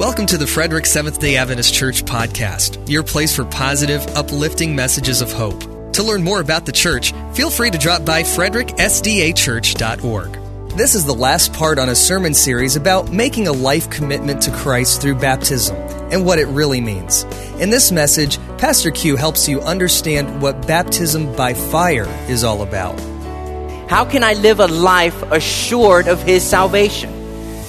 Welcome to the Frederick Seventh day Adventist Church podcast, your place for positive, uplifting messages of hope. To learn more about the church, feel free to drop by fredericksdachurch.org. This is the last part on a sermon series about making a life commitment to Christ through baptism and what it really means. In this message, Pastor Q helps you understand what baptism by fire is all about. How can I live a life assured of His salvation?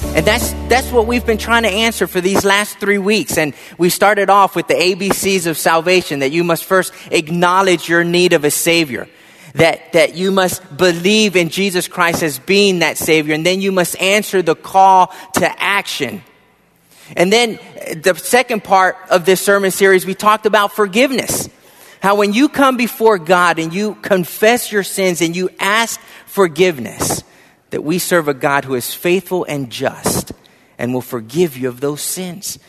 And that's, that's what we've been trying to answer for these last three weeks. And we started off with the ABCs of salvation that you must first acknowledge your need of a Savior. That, that you must believe in Jesus Christ as being that Savior. And then you must answer the call to action. And then eh, the second part of this sermon series, we talked about forgiveness. How when you come before God and you confess your sins and you ask forgiveness, that we serve a God who is faithful and just and will forgive you of those sins.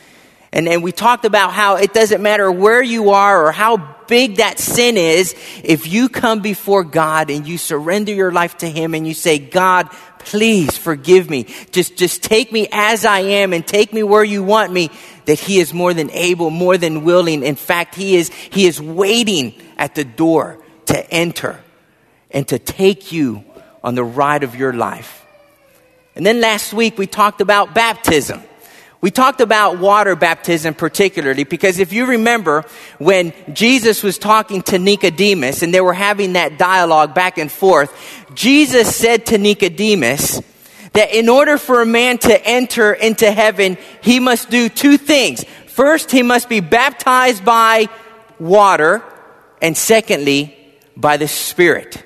And, and we talked about how it doesn't matter where you are or how big that sin is, if you come before God and you surrender your life to Him and you say, God, please forgive me. Just, just take me as I am and take me where you want me, that He is more than able, more than willing. In fact, He is, He is waiting at the door to enter and to take you on the ride of your life. And then last week we talked about baptism. We talked about water baptism particularly because if you remember when Jesus was talking to Nicodemus and they were having that dialogue back and forth, Jesus said to Nicodemus that in order for a man to enter into heaven, he must do two things. First, he must be baptized by water, and secondly, by the Spirit.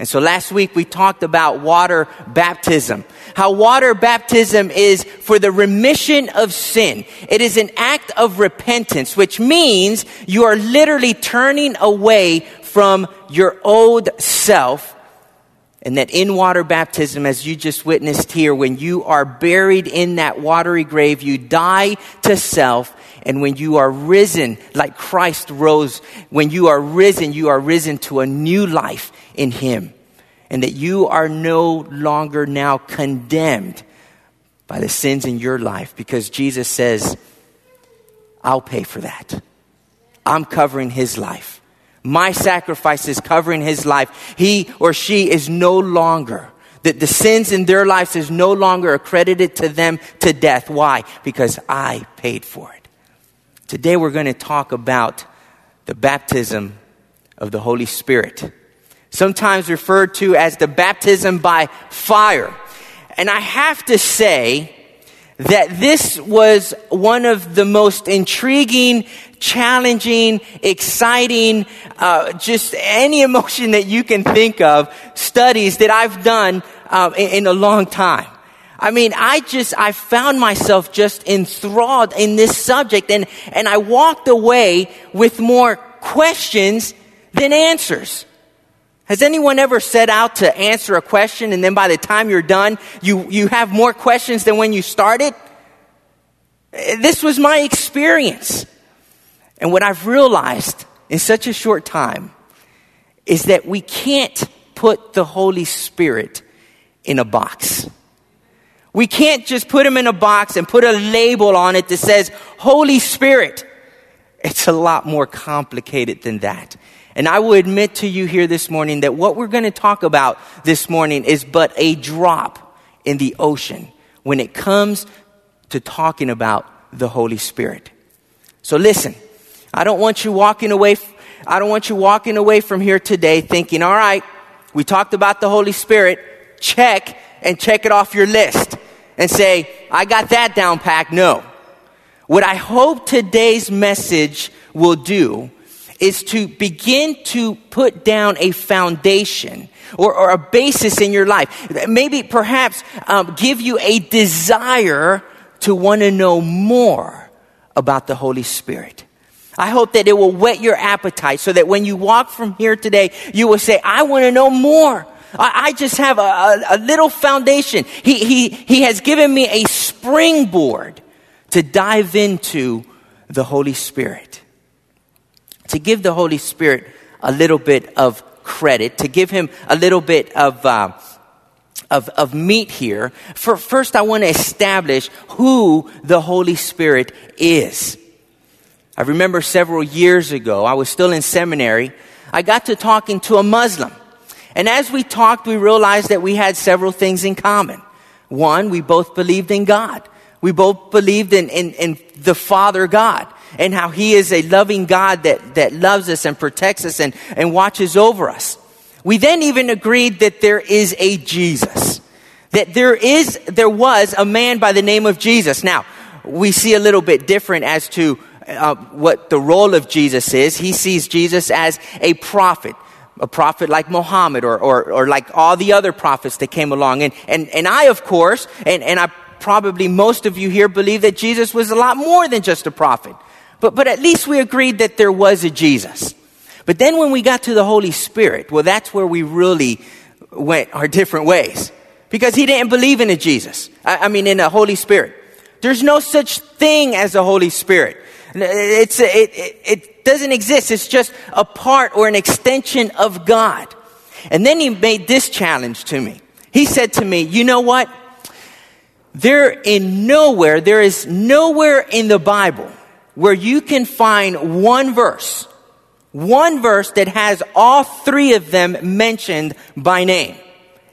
And so last week we talked about water baptism. How water baptism is for the remission of sin. It is an act of repentance, which means you are literally turning away from your old self. And that in water baptism, as you just witnessed here, when you are buried in that watery grave, you die to self. And when you are risen, like Christ rose, when you are risen, you are risen to a new life in Him. And that you are no longer now condemned by the sins in your life because Jesus says, I'll pay for that. I'm covering his life. My sacrifice is covering his life. He or she is no longer, that the sins in their lives is no longer accredited to them to death. Why? Because I paid for it. Today we're going to talk about the baptism of the Holy Spirit sometimes referred to as the baptism by fire. And I have to say that this was one of the most intriguing, challenging, exciting, uh, just any emotion that you can think of studies that I've done uh, in, in a long time. I mean, I just, I found myself just enthralled in this subject and, and I walked away with more questions than answers. Has anyone ever set out to answer a question and then by the time you're done, you, you have more questions than when you started? Eh, this was my experience. And what I've realized in such a short time is that we can't put the Holy Spirit in a box. We can't just put him in a box and put a label on it that says Holy Spirit. It's a lot more complicated than that. And I will admit to you here this morning that what we're going to talk about this morning is but a drop in the ocean when it comes to talking about the Holy Spirit. So listen, I don't want you walking away, I don't want you walking away from here today thinking, all right, we talked about the Holy Spirit, check and check it off your list and say, I got that down packed. No. What I hope today's message will do is to begin to put down a foundation or, or a basis in your life. Maybe perhaps um, give you a desire to want to know more about the Holy Spirit. I hope that it will whet your appetite so that when you walk from here today, you will say, I want to know more. I, I just have a, a, a little foundation. He, he, he has given me a springboard to dive into the Holy Spirit to give the Holy Spirit a little bit of credit, to give him a little bit of, uh, of, of meat here. For, first, I want to establish who the Holy Spirit is. I remember several years ago, I was still in seminary, I got to talking to a Muslim. And as we talked, we realized that we had several things in common. One, we both believed in God. We both believed in, in, in the Father God and how He is a loving God that, that loves us and protects us and, and watches over us. We then even agreed that there is a Jesus. That there is, there was a man by the name of Jesus. Now, we see a little bit different as to uh, what the role of Jesus is. He sees Jesus as a prophet, a prophet like Muhammad or, or, or like all the other prophets that came along. And, and, and I, of course, and, and I probably most of you here believe that Jesus was a lot more than just a prophet. But, but at least we agreed that there was a Jesus. But then when we got to the Holy Spirit, well, that's where we really went our different ways. Because he didn't believe in a Jesus. I, I mean, in a Holy Spirit. There's no such thing as a Holy Spirit. It's, it, it, it doesn't exist. It's just a part or an extension of God. And then he made this challenge to me. He said to me, you know what? There in nowhere, there is nowhere in the Bible where you can find one verse, one verse that has all three of them mentioned by name.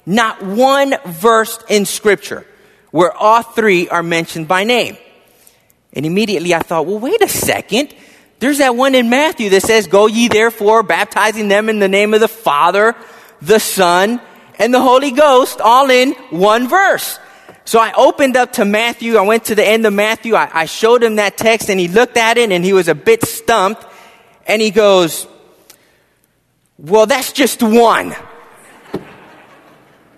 Not one verse in scripture where all three are mentioned by name. And immediately I thought, well, wait a second. There's that one in Matthew that says, Go ye therefore, baptizing them in the name of the Father, the Son, and the Holy Ghost, all in one verse. So I opened up to Matthew. I went to the end of Matthew. I, I showed him that text and he looked at it and he was a bit stumped. And he goes, Well, that's just one.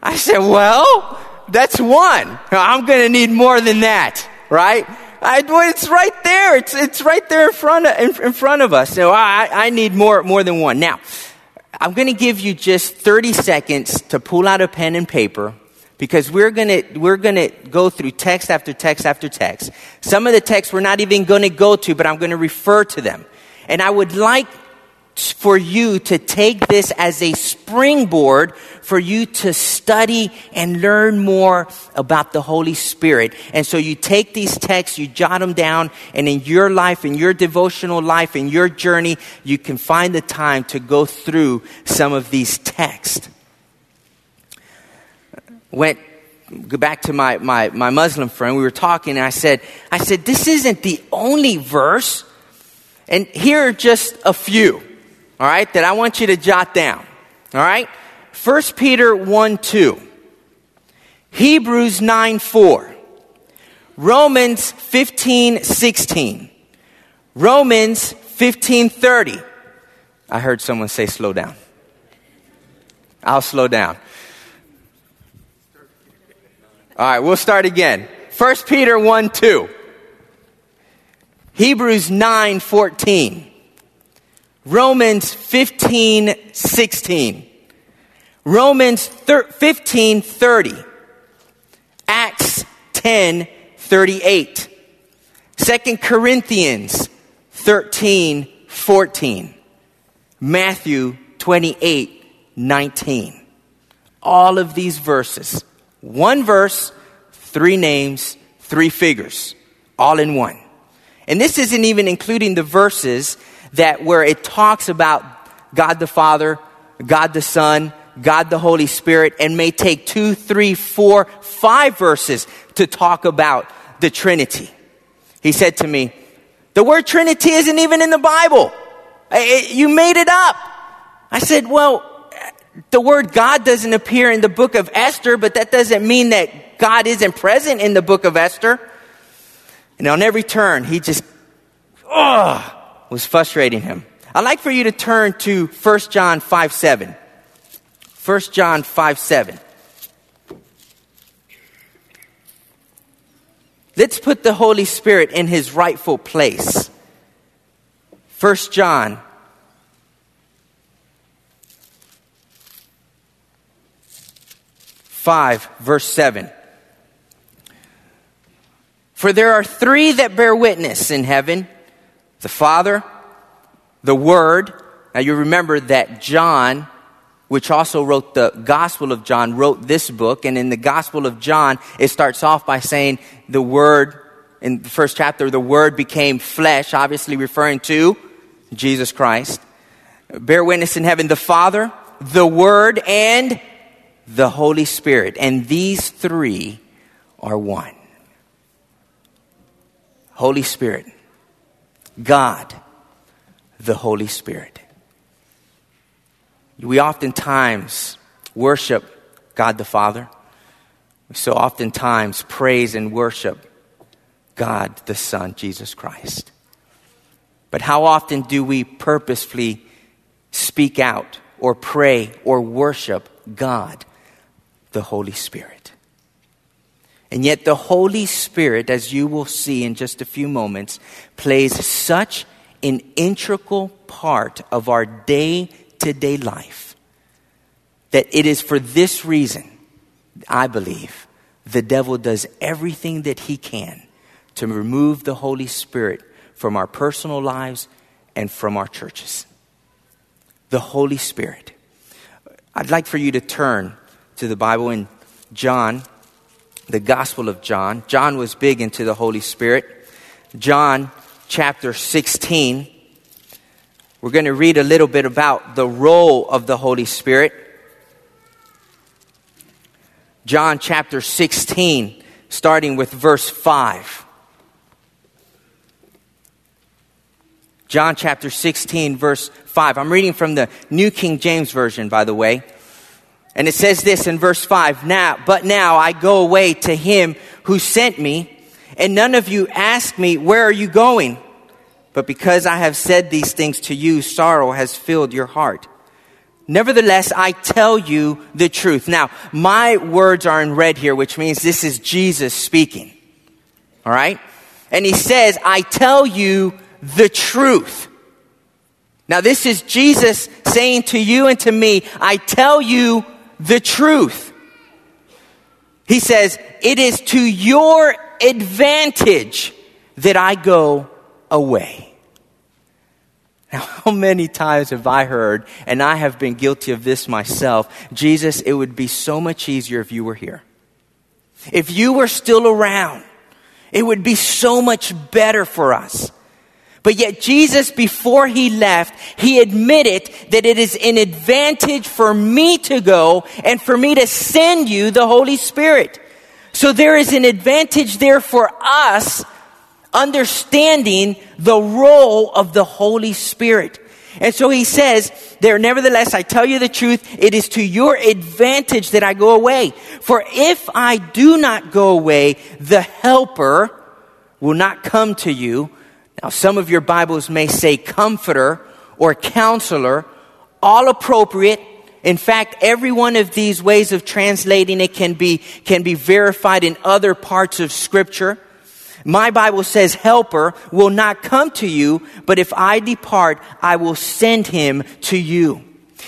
I said, Well, that's one. I'm going to need more than that, right? I, it's right there. It's, it's right there in front of, in, in front of us. So I, I need more, more than one. Now, I'm going to give you just 30 seconds to pull out a pen and paper because we're going to we're going to go through text after text after text. Some of the texts we're not even going to go to, but I'm going to refer to them. And I would like for you to take this as a springboard for you to study and learn more about the Holy Spirit. And so you take these texts, you jot them down, and in your life, in your devotional life, in your journey, you can find the time to go through some of these texts went back to my, my, my Muslim friend. We were talking, and I said, I said, this isn't the only verse. And here are just a few, all right, that I want you to jot down. All right? 1 Peter 1 2. Hebrews 9 4. Romans 15 16. Romans 15 30. I heard someone say slow down. I'll slow down. All right, we'll start again. 1 Peter 1 2. Hebrews 9 14. Romans 15 16. Romans 15 30. Acts 10 38. 2 Corinthians 13 14. Matthew 28 19. All of these verses one verse, three names, three figures, all in one. And this isn't even including the verses that where it talks about God the Father, God the Son, God the Holy Spirit, and may take two, three, four, five verses to talk about the Trinity. He said to me, the word Trinity isn't even in the Bible. You made it up. I said, well, the word God doesn't appear in the book of Esther, but that doesn't mean that God isn't present in the book of Esther. And on every turn, he just, oh, was frustrating him. I'd like for you to turn to 1 John 5 7. 1 John 5 7. Let's put the Holy Spirit in his rightful place. 1 John 5, verse 7. For there are three that bear witness in heaven the Father, the Word. Now you remember that John which also wrote the Gospel of John, wrote this book. And in the Gospel of John, it starts off by saying the Word, in the first chapter, the Word became flesh, obviously referring to Jesus Christ. Bear witness in heaven, the Father, the Word, and the Holy Spirit. And these three are one. Holy Spirit, God, the Holy Spirit. We oftentimes worship God the Father. We so oftentimes praise and worship God the Son, Jesus Christ. But how often do we purposefully speak out or pray or worship God, the Holy Spirit? And yet, the Holy Spirit, as you will see in just a few moments, plays such an integral part of our day to day life. That it is for this reason, I believe, the devil does everything that he can to remove the Holy Spirit from our personal lives and from our churches. The Holy Spirit. I'd like for you to turn to the Bible in John, the Gospel of John. John was big into the Holy Spirit. John chapter 16 we're going to read a little bit about the role of the Holy Spirit. John chapter 16, starting with verse 5. John chapter 16, verse 5. I'm reading from the New King James Version, by the way. And it says this in verse 5 Now, but now I go away to him who sent me, and none of you ask me, Where are you going? But because I have said these things to you, sorrow has filled your heart. Nevertheless, I tell you the truth. Now, my words are in red here, which means this is Jesus speaking. All right? And he says, I tell you the truth. Now, this is Jesus saying to you and to me, I tell you the truth. He says, It is to your advantage that I go away. Now, how many times have I heard, and I have been guilty of this myself, Jesus, it would be so much easier if you were here. If you were still around, it would be so much better for us. But yet, Jesus, before he left, he admitted that it is an advantage for me to go and for me to send you the Holy Spirit. So there is an advantage there for us understanding the role of the Holy Spirit. And so he says, there, nevertheless, I tell you the truth, it is to your advantage that I go away. For if I do not go away, the helper will not come to you. Now, some of your Bibles may say comforter or counselor, all appropriate. In fact, every one of these ways of translating it can be, can be verified in other parts of scripture. My Bible says, Helper will not come to you, but if I depart, I will send him to you.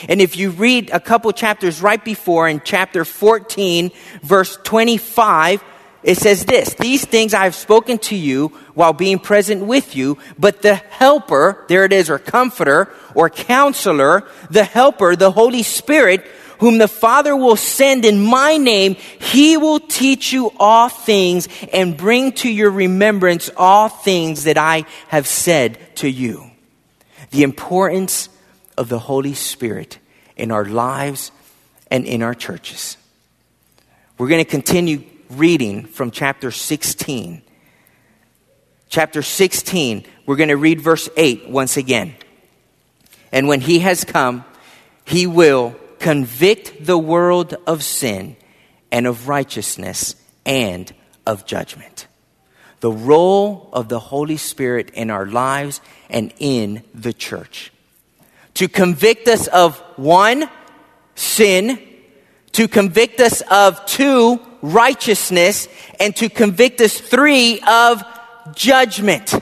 And if you read a couple chapters right before, in chapter 14, verse 25, it says this These things I have spoken to you while being present with you, but the Helper, there it is, or Comforter, or Counselor, the Helper, the Holy Spirit, whom the Father will send in my name, he will teach you all things and bring to your remembrance all things that I have said to you. The importance of the Holy Spirit in our lives and in our churches. We're going to continue reading from chapter 16. Chapter 16, we're going to read verse 8 once again. And when he has come, he will convict the world of sin and of righteousness and of judgment. The role of the Holy Spirit in our lives and in the church. To convict us of one, sin, to convict us of two, righteousness, and to convict us three, of judgment.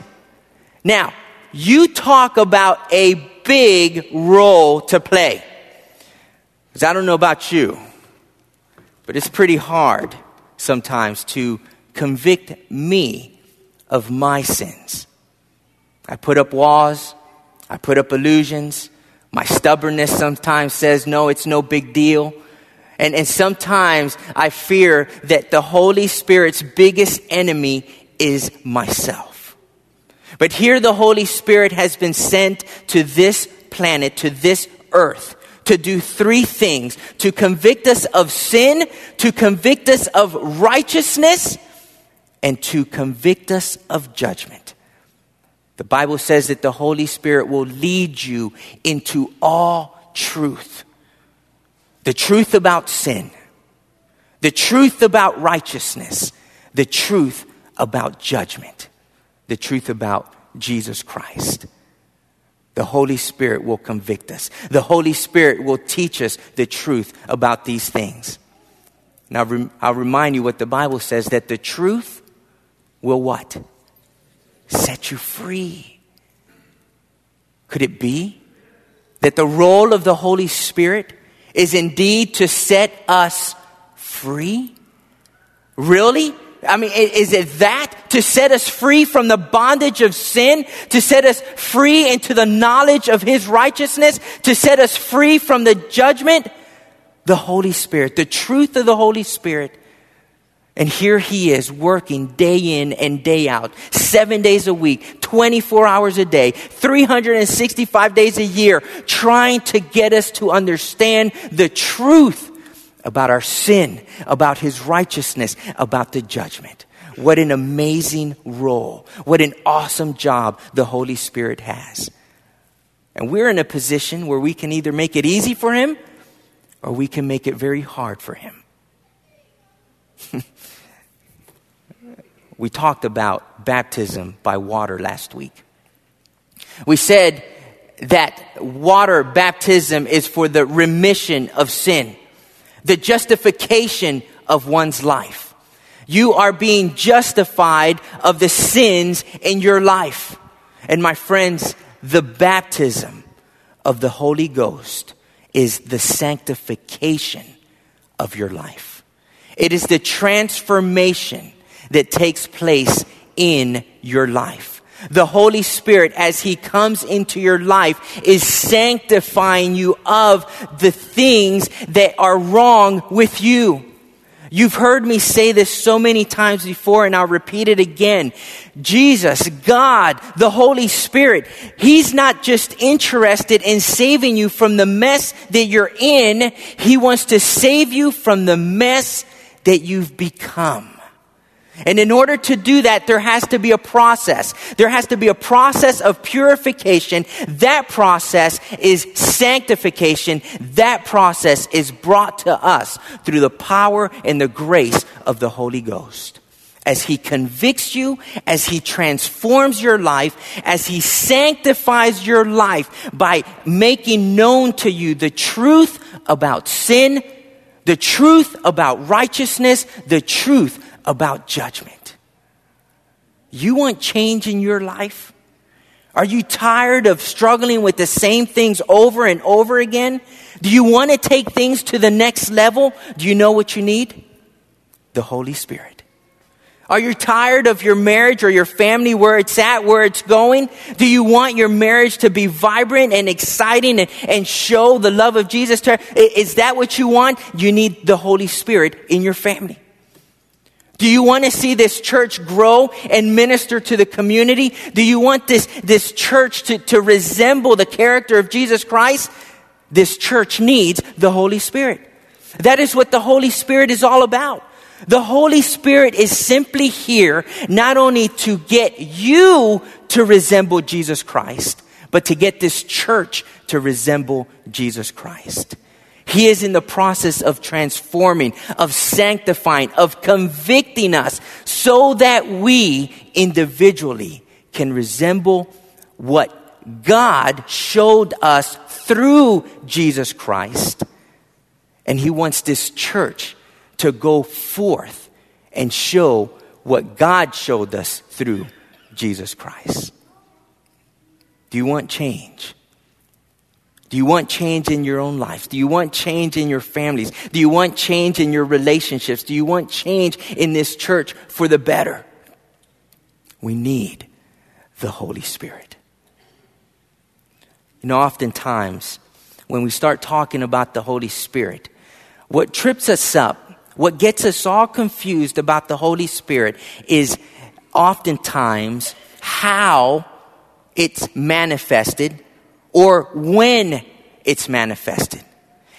Now, you talk about a big role to play. Because I don't know about you, but it's pretty hard sometimes to convict me of my sins. I put up walls, I put up illusions, My stubbornness sometimes says, no, it's no big deal. And, and sometimes I fear that the Holy Spirit's biggest enemy is myself. But here the Holy Spirit has been sent to this planet, to this earth, to do three things to convict us of sin, to convict us of righteousness, and to convict us of judgment. The Bible says that the Holy Spirit will lead you into all truth the truth about sin, the truth about righteousness, the truth about judgment, the truth about Jesus Christ. The Holy Spirit will convict us. The Holy Spirit will teach us the truth about these things. Now, I'll remind you what the Bible says that the truth will what? Set you free. Could it be that the role of the Holy Spirit is indeed to set us free? Really? I mean, is it that? To set us free from the bondage of sin? To set us free into the knowledge of His righteousness? To set us free from the judgment? The Holy Spirit, the truth of the Holy Spirit. And here He is working day in and day out, seven days a week, 24 hours a day, 365 days a year, trying to get us to understand the truth about our sin, about his righteousness, about the judgment. What an amazing role. What an awesome job the Holy Spirit has. And we're in a position where we can either make it easy for him or we can make it very hard for him. we talked about baptism by water last week. We said that water baptism is for the remission of sin the justification of one's life. You are being justified of the sins in your life. And my friends, the baptism of the Holy Ghost is the sanctification of your life. It is the transformation that takes place in your life. The Holy Spirit, as He comes into your life, is sanctifying you of the things that are wrong with you. You've heard me say this so many times before, and I'll repeat it again. Jesus, God, the Holy Spirit, He's not just interested in saving you from the mess that you're in, He wants to save you from the mess that you've become. And in order to do that, there has to be a process. There has to be a process of purification. That process is sanctification. That process is brought to us through the power and the grace of the Holy Ghost. As He convicts you, as He transforms your life, as He sanctifies your life by making known to you the truth about sin, the truth about righteousness, the truth about judgment. You want change in your life? Are you tired of struggling with the same things over and over again? Do you want to take things to the next level? Do you know what you need? The Holy Spirit. Are you tired of your marriage or your family where it's at, where it's going? Do you want your marriage to be vibrant and exciting and, and show the love of Jesus? Is that what you want? You need the Holy Spirit in your family. Do you want to see this church grow and minister to the community? Do you want this, this church to, to resemble the character of Jesus Christ? This church needs the Holy Spirit. That is what the Holy Spirit is all about. The Holy Spirit is simply here not only to get you to resemble Jesus Christ, but to get this church to resemble Jesus Christ. He is in the process of transforming, of sanctifying, of convicting us so that we individually can resemble what God showed us through Jesus Christ. And He wants this church to go forth and show what God showed us through Jesus Christ. Do you want change? Do you want change in your own life? Do you want change in your families? Do you want change in your relationships? Do you want change in this church for the better? We need the Holy Spirit. You know, oftentimes when we start talking about the Holy Spirit, what trips us up, what gets us all confused about the Holy Spirit is oftentimes how it's manifested or when it's manifested.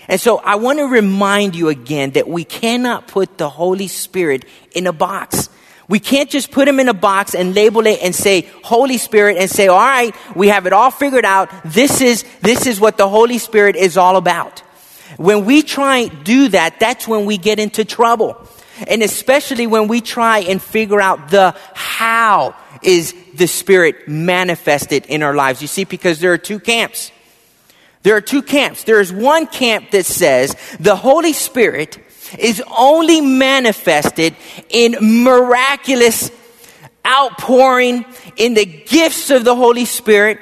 And so I want to remind you again that we cannot put the Holy Spirit in a box. We can't just put him in a box and label it and say Holy Spirit and say, all right, we have it all figured out. This is, this is what the Holy Spirit is all about. When we try and do that, that's when we get into trouble. And especially when we try and figure out the how is the Spirit manifested in our lives. You see, because there are two camps. There are two camps. There is one camp that says the Holy Spirit is only manifested in miraculous outpouring in the gifts of the Holy Spirit.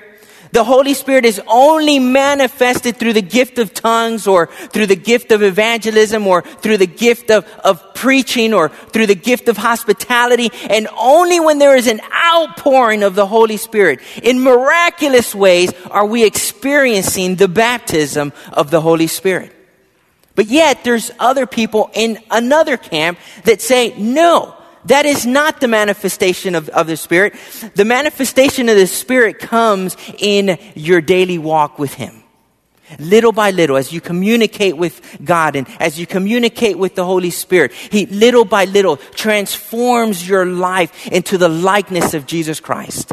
The Holy Spirit is only manifested through the gift of tongues or through the gift of evangelism or through the gift of, of preaching or through the gift of hospitality. And only when there is an outpouring of the Holy Spirit in miraculous ways are we experiencing the baptism of the Holy Spirit. But yet there's other people in another camp that say, no, that is not the manifestation of, of the Spirit. The manifestation of the Spirit comes in your daily walk with Him. Little by little, as you communicate with God and as you communicate with the Holy Spirit, He little by little transforms your life into the likeness of Jesus Christ.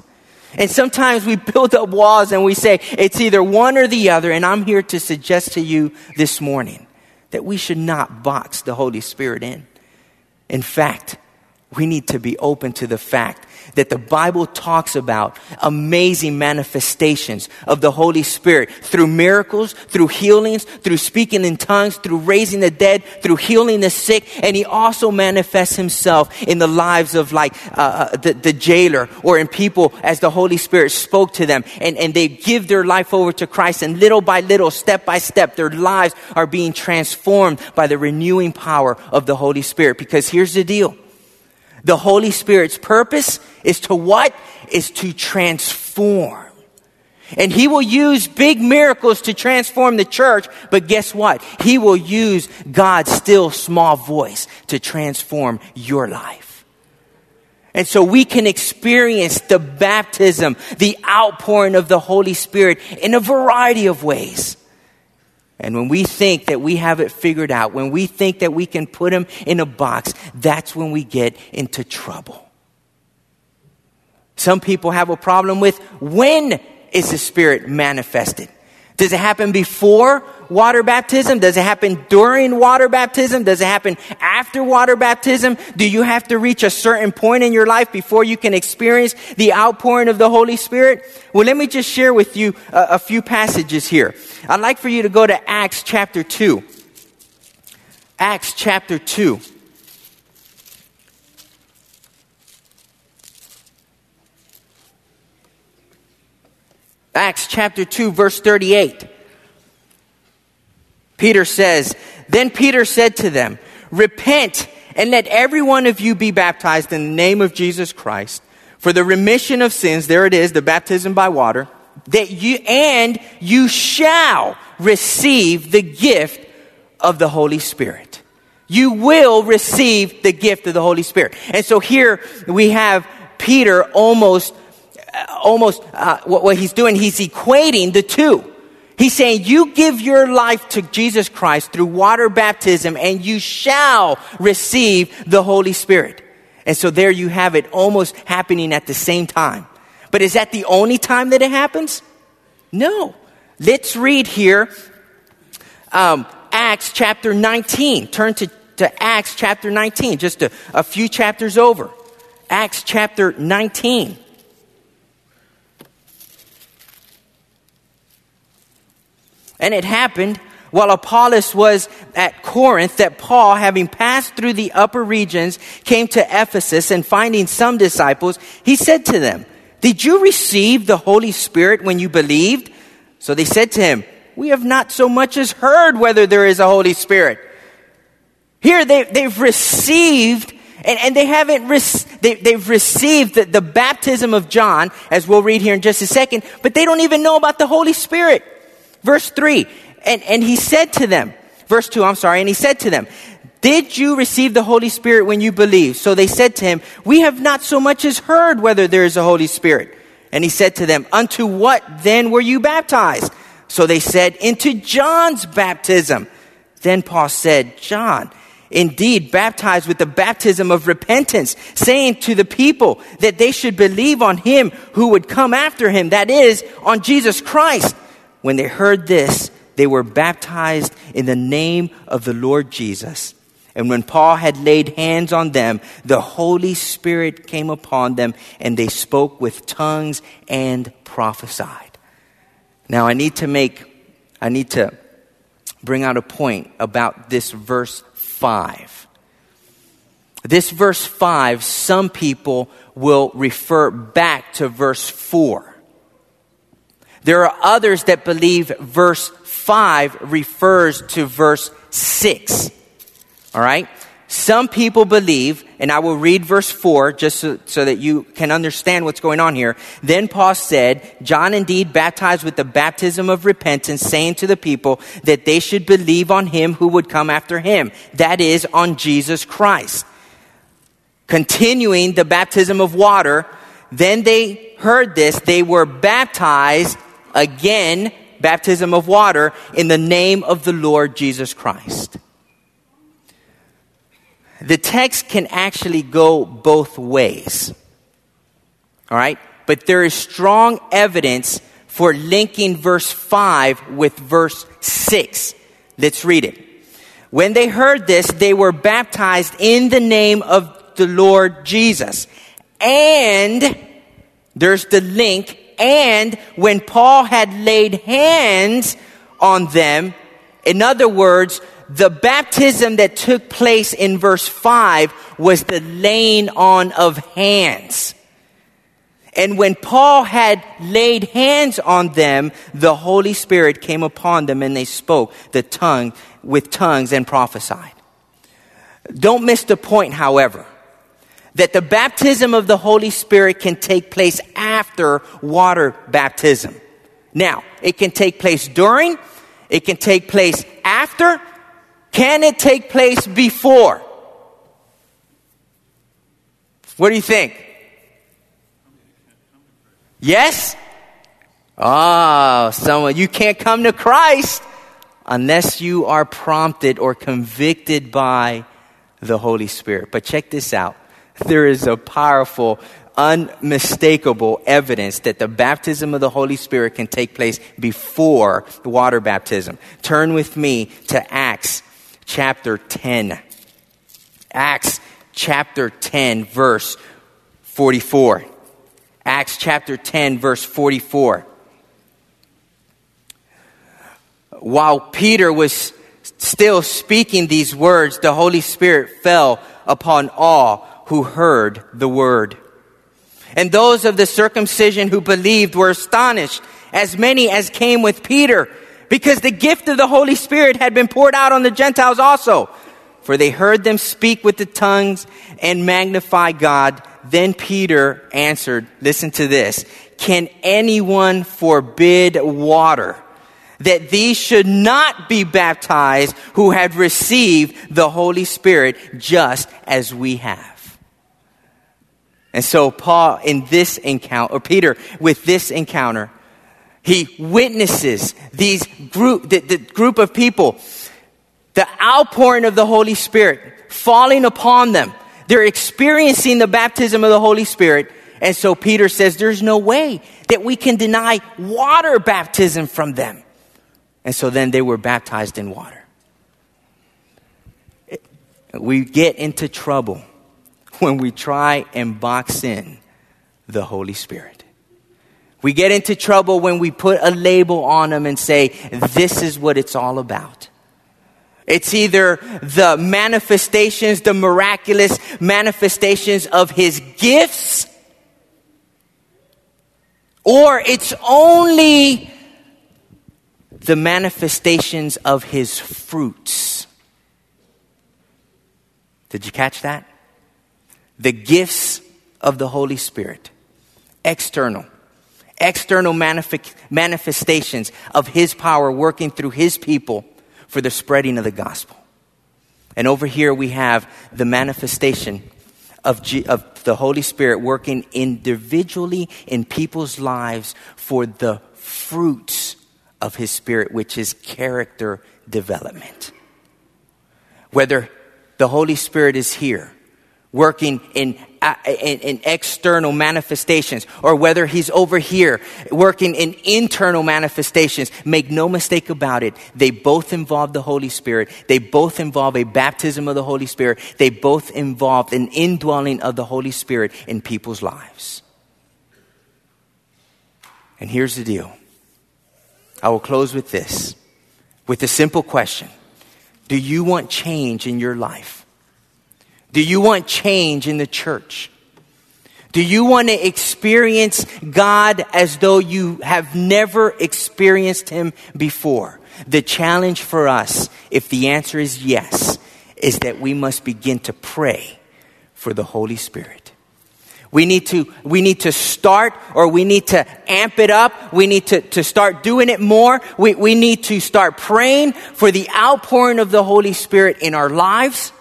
And sometimes we build up walls and we say it's either one or the other. And I'm here to suggest to you this morning that we should not box the Holy Spirit in. In fact, we need to be open to the fact that the Bible talks about amazing manifestations of the Holy Spirit through miracles, through healings, through speaking in tongues, through raising the dead, through healing the sick. And he also manifests himself in the lives of like uh, uh, the, the jailer or in people as the Holy Spirit spoke to them and, and they give their life over to Christ. And little by little, step by step, their lives are being transformed by the renewing power of the Holy Spirit. Because here's the deal. The Holy Spirit's purpose is to what? Is to transform. And he will use big miracles to transform the church, but guess what? He will use God's still small voice to transform your life. And so we can experience the baptism, the outpouring of the Holy Spirit in a variety of ways. And when we think that we have it figured out, when we think that we can put him in a box, that's when we get into trouble. Some people have a problem with when is the Spirit manifested? Does it happen before water baptism? Does it happen during water baptism? Does it happen after water baptism? Do you have to reach a certain point in your life before you can experience the outpouring of the Holy Spirit? Well, let me just share with you a, a few passages here. I'd like for you to go to Acts chapter 2. Acts chapter 2. Acts chapter 2, verse 38. Peter says, Then Peter said to them, Repent and let every one of you be baptized in the name of Jesus Christ for the remission of sins. There it is, the baptism by water. That you, and you shall receive the gift of the Holy Spirit. You will receive the gift of the Holy Spirit. And so here we have Peter almost almost uh, what, what he's doing, he's equating the two. He's saying, You give your life to Jesus Christ through water baptism, and you shall receive the Holy Spirit. And so there you have it almost happening at the same time. But is that the only time that it happens? No. Let's read here um, Acts chapter 19. Turn to, to Acts chapter 19, just a, a few chapters over. Acts chapter 19. And it happened while Apollos was at Corinth that Paul, having passed through the upper regions, came to Ephesus and finding some disciples, he said to them, Did you receive the Holy Spirit when you believed? So they said to him, We have not so much as heard whether there is a Holy Spirit. Here they, they've received and, and they haven't, they, they've received the, the baptism of John, as we'll read here in just a second, but they don't even know about the Holy Spirit. Verse 3, and, and he said to them, verse 2, I'm sorry, and he said to them, did you receive the Holy Spirit when you believed? So they said to him, We have not so much as heard whether there is a Holy Spirit. And he said to them, Unto what then were you baptized? So they said, Into John's baptism. Then Paul said, John, indeed baptized with the baptism of repentance, saying to the people that they should believe on him who would come after him, that is, on Jesus Christ. When they heard this, they were baptized in the name of the Lord Jesus. And when Paul had laid hands on them, the Holy Spirit came upon them, and they spoke with tongues and prophesied. Now, I need to make, I need to bring out a point about this verse 5. This verse 5, some people will refer back to verse 4. There are others that believe verse 5 refers to verse 6. All right? Some people believe, and I will read verse 4 just so, so, that you can understand what's going on here. Then Paul said, John indeed baptized with the baptism of repentance, saying to the people that they should believe on him who would come after him. That is, on Jesus Christ. Continuing the baptism of water, then they heard this. They were baptized again, baptism of water, in the name of the Lord Jesus Christ the text can actually go both ways. All right? But there is strong evidence for linking verse 5 with verse 6. Let's read it. When they heard this, they were baptized in the name of the Lord Jesus. And there's the link. And when Paul had laid hands on them, in other words, the baptism that took place in verse 5 was the laying on of hands. And when Paul had laid hands on them, the Holy Spirit came upon them and they spoke the tongue with tongues and prophesied. Don't miss the point, however, that the baptism of the Holy Spirit can take place after water baptism. Now, it can take place during, it can take place after, can it take place before? What do you think? Yes? Oh, someone, you can't come to Christ unless you are prompted or convicted by the Holy Spirit. But check this out. There is a powerful, unmistakable evidence that the baptism of the Holy Spirit can take place before the water baptism. Turn with me to Acts chapter 10. Acts chapter 10, verse 44. Acts chapter 10, verse 44. While Peter was still speaking these words, the Holy Spirit fell upon all who heard the word. And those of the circumcision who believed were astonished, as many as came with Peter because the gift of the Holy Spirit had been poured out on the Gentiles also. For they heard them speak with the tongues and magnify God. Then Peter answered, listen to this. Can anyone forbid water that these should not be baptized who have received the Holy Spirit just as we have? And so Paul in this encounter, or Peter with this encounter, he witnesses these group, the, the group of people, the outpouring of the Holy Spirit falling upon them. They're experiencing the baptism of the Holy Spirit. And so Peter says, there's no way that we can deny water baptism from them. And so then they were baptized in water. We get into trouble when we try and box in the Holy Spirit. We get into trouble when we put a label on them and say, this is what it's all about. It's either the manifestations, the miraculous manifestations of his gifts, or it's only the manifestations of his fruits. Did you catch that? The gifts of the Holy Spirit. External. External manif- manifestations of His power working through His people for the spreading of the gospel. And over here we have the manifestation of, G- of the Holy Spirit working individually in people's lives for the fruits of His Spirit, which is character development. Whether the Holy Spirit is here working in, uh, in, in, external manifestations or whether he's over here working in internal manifestations, make no mistake about it. They both involve the Holy Spirit. They both involve a baptism of the Holy Spirit. They both involve an indwelling of the Holy Spirit in people's lives. And here's the deal. I will close with this, with a simple question. Do you want change in your life? Do you want change in the church? Do you want to experience God as though you have never experienced Him before? The challenge for us, if the answer is yes, is that we must begin to pray for the Holy Spirit. We need to, we need to start or we need to amp it up. We need to, to start doing it more. We, we need to start praying for the outpouring of the Holy Spirit in our lives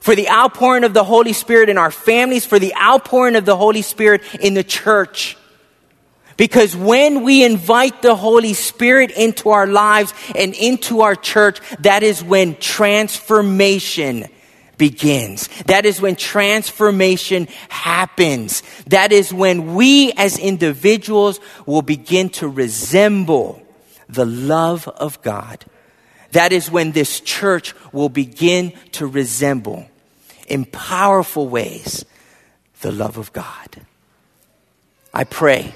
for the outpouring of the Holy Spirit in our families, for the outpouring of the Holy Spirit in the church. Because when we invite the Holy Spirit into our lives and into our church, that is when transformation begins. That is when transformation happens. That is when we as individuals will begin to resemble the love of God. That is when this church will begin to resemble in powerful ways the love of God. I pray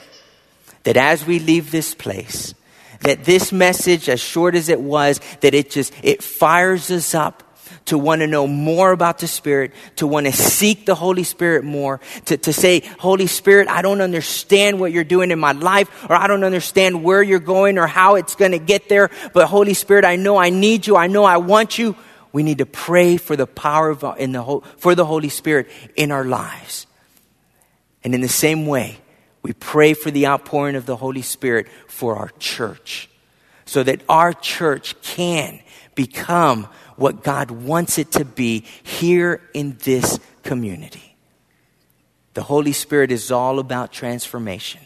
that as we leave this place, that this message, as short as it was, that it just, it fires us up to want to know more about the Spirit, to want to seek the Holy Spirit more, to, to say, Holy Spirit, I don't understand what you're doing in my life, or I don't understand where you're going or how it's going to get there, but Holy Spirit, I know I need you, I know I want you. We need to pray for the power of, in the, for the Holy Spirit in our lives. And in the same way, we pray for the outpouring of the Holy Spirit for our church so that our church can become what God wants it to be here in this community. The Holy Spirit is all about transformation.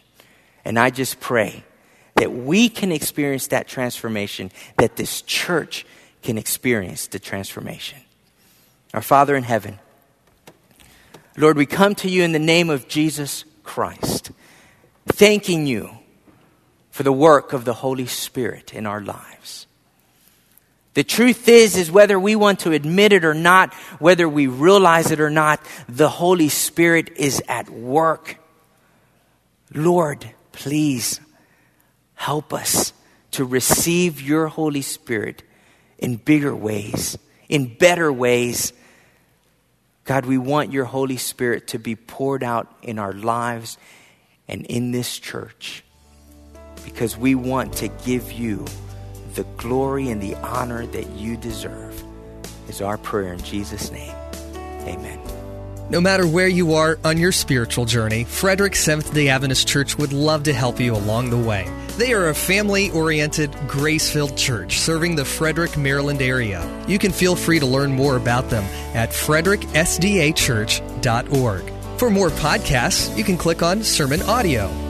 And I just pray that we can experience that transformation, that this church can experience the transformation. Our Father in heaven, Lord, we come to you in the name of Jesus Christ, thanking you for the work of the Holy Spirit in our lives. The truth is, is whether we want to admit it or not, whether we realize it or not, the Holy Spirit is at work. Lord, please help us to receive your Holy Spirit in bigger ways, in better ways. God, we want your Holy Spirit to be poured out in our lives and in this church because we want to give you the glory and the honor that you deserve, is our prayer in Jesus' name. Amen. No matter where you are on your spiritual journey, Frederick Seventh day Adventist Church would love to help you along the way. They are a family oriented, grace filled church serving the Frederick, Maryland area. You can feel free to learn more about them at fredericksdachurch.org. For more podcasts, you can click on Sermon Audio.